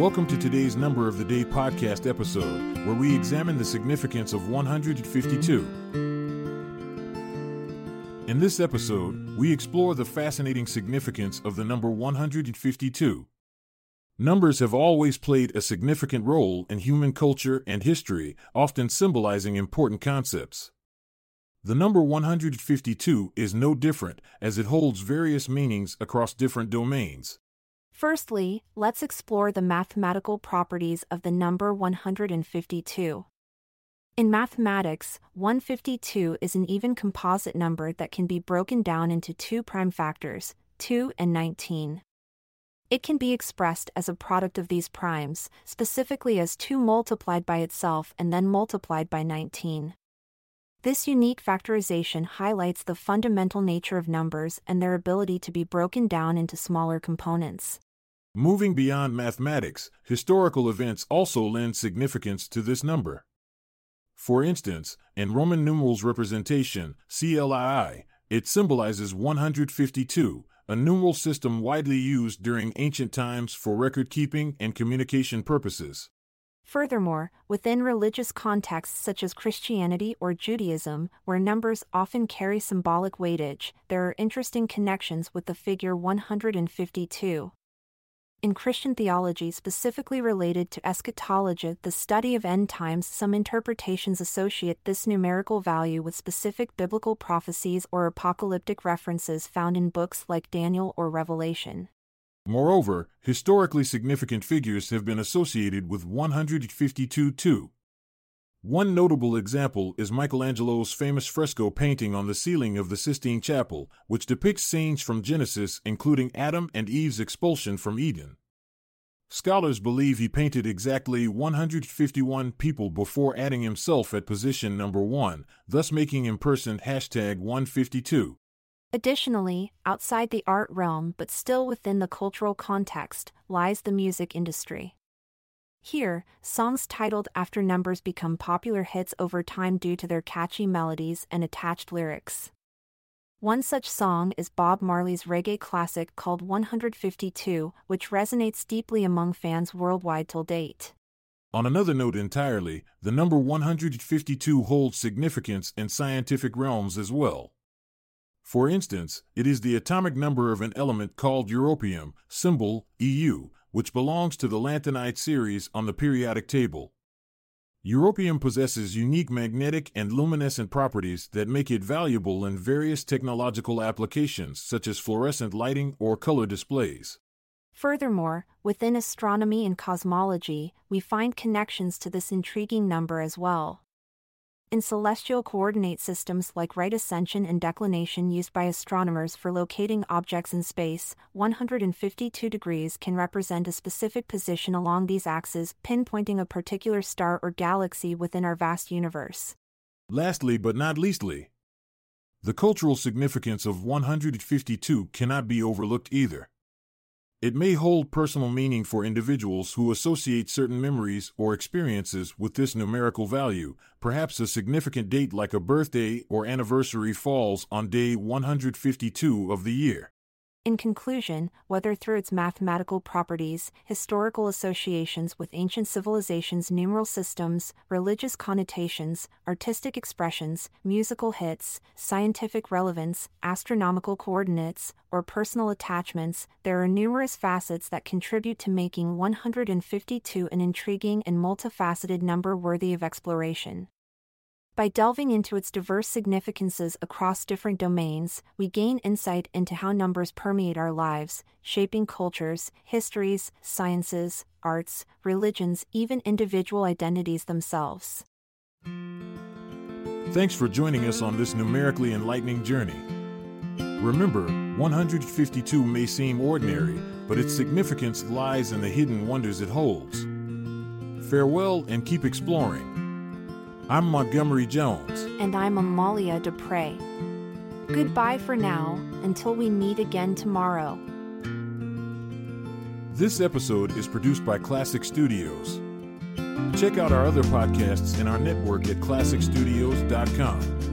Welcome to today's Number of the Day podcast episode, where we examine the significance of 152. In this episode, we explore the fascinating significance of the number 152. Numbers have always played a significant role in human culture and history, often symbolizing important concepts. The number 152 is no different, as it holds various meanings across different domains. Firstly, let's explore the mathematical properties of the number 152. In mathematics, 152 is an even composite number that can be broken down into two prime factors, 2 and 19. It can be expressed as a product of these primes, specifically as 2 multiplied by itself and then multiplied by 19. This unique factorization highlights the fundamental nature of numbers and their ability to be broken down into smaller components. Moving beyond mathematics, historical events also lend significance to this number. For instance, in Roman numerals representation, CLII, it symbolizes 152, a numeral system widely used during ancient times for record keeping and communication purposes. Furthermore, within religious contexts such as Christianity or Judaism, where numbers often carry symbolic weightage, there are interesting connections with the figure 152. In Christian theology specifically related to eschatology, the study of end times, some interpretations associate this numerical value with specific biblical prophecies or apocalyptic references found in books like Daniel or Revelation. Moreover, historically significant figures have been associated with 152 too. One notable example is Michelangelo's famous fresco painting on the ceiling of the Sistine Chapel, which depicts scenes from Genesis including Adam and Eve's expulsion from Eden. Scholars believe he painted exactly 151 people before adding himself at position number 1, thus making him person hashtag 152. Additionally, outside the art realm but still within the cultural context, lies the music industry. Here, songs titled after numbers become popular hits over time due to their catchy melodies and attached lyrics. One such song is Bob Marley's reggae classic called 152, which resonates deeply among fans worldwide till date. On another note entirely, the number 152 holds significance in scientific realms as well. For instance, it is the atomic number of an element called europium, symbol EU, which belongs to the lanthanide series on the periodic table. Europium possesses unique magnetic and luminescent properties that make it valuable in various technological applications such as fluorescent lighting or color displays. Furthermore, within astronomy and cosmology, we find connections to this intriguing number as well. In celestial coordinate systems like right ascension and declination used by astronomers for locating objects in space, 152 degrees can represent a specific position along these axes, pinpointing a particular star or galaxy within our vast universe. Lastly, but not leastly, the cultural significance of 152 cannot be overlooked either. It may hold personal meaning for individuals who associate certain memories or experiences with this numerical value. Perhaps a significant date like a birthday or anniversary falls on day 152 of the year. In conclusion, whether through its mathematical properties, historical associations with ancient civilizations' numeral systems, religious connotations, artistic expressions, musical hits, scientific relevance, astronomical coordinates, or personal attachments, there are numerous facets that contribute to making 152 an intriguing and multifaceted number worthy of exploration. By delving into its diverse significances across different domains, we gain insight into how numbers permeate our lives, shaping cultures, histories, sciences, arts, religions, even individual identities themselves. Thanks for joining us on this numerically enlightening journey. Remember, 152 may seem ordinary, but its significance lies in the hidden wonders it holds. Farewell and keep exploring. I'm Montgomery Jones. And I'm Amalia Dupre. Goodbye for now, until we meet again tomorrow. This episode is produced by Klassic Studios. Check out our other podcasts in our network at klassicstudios.com.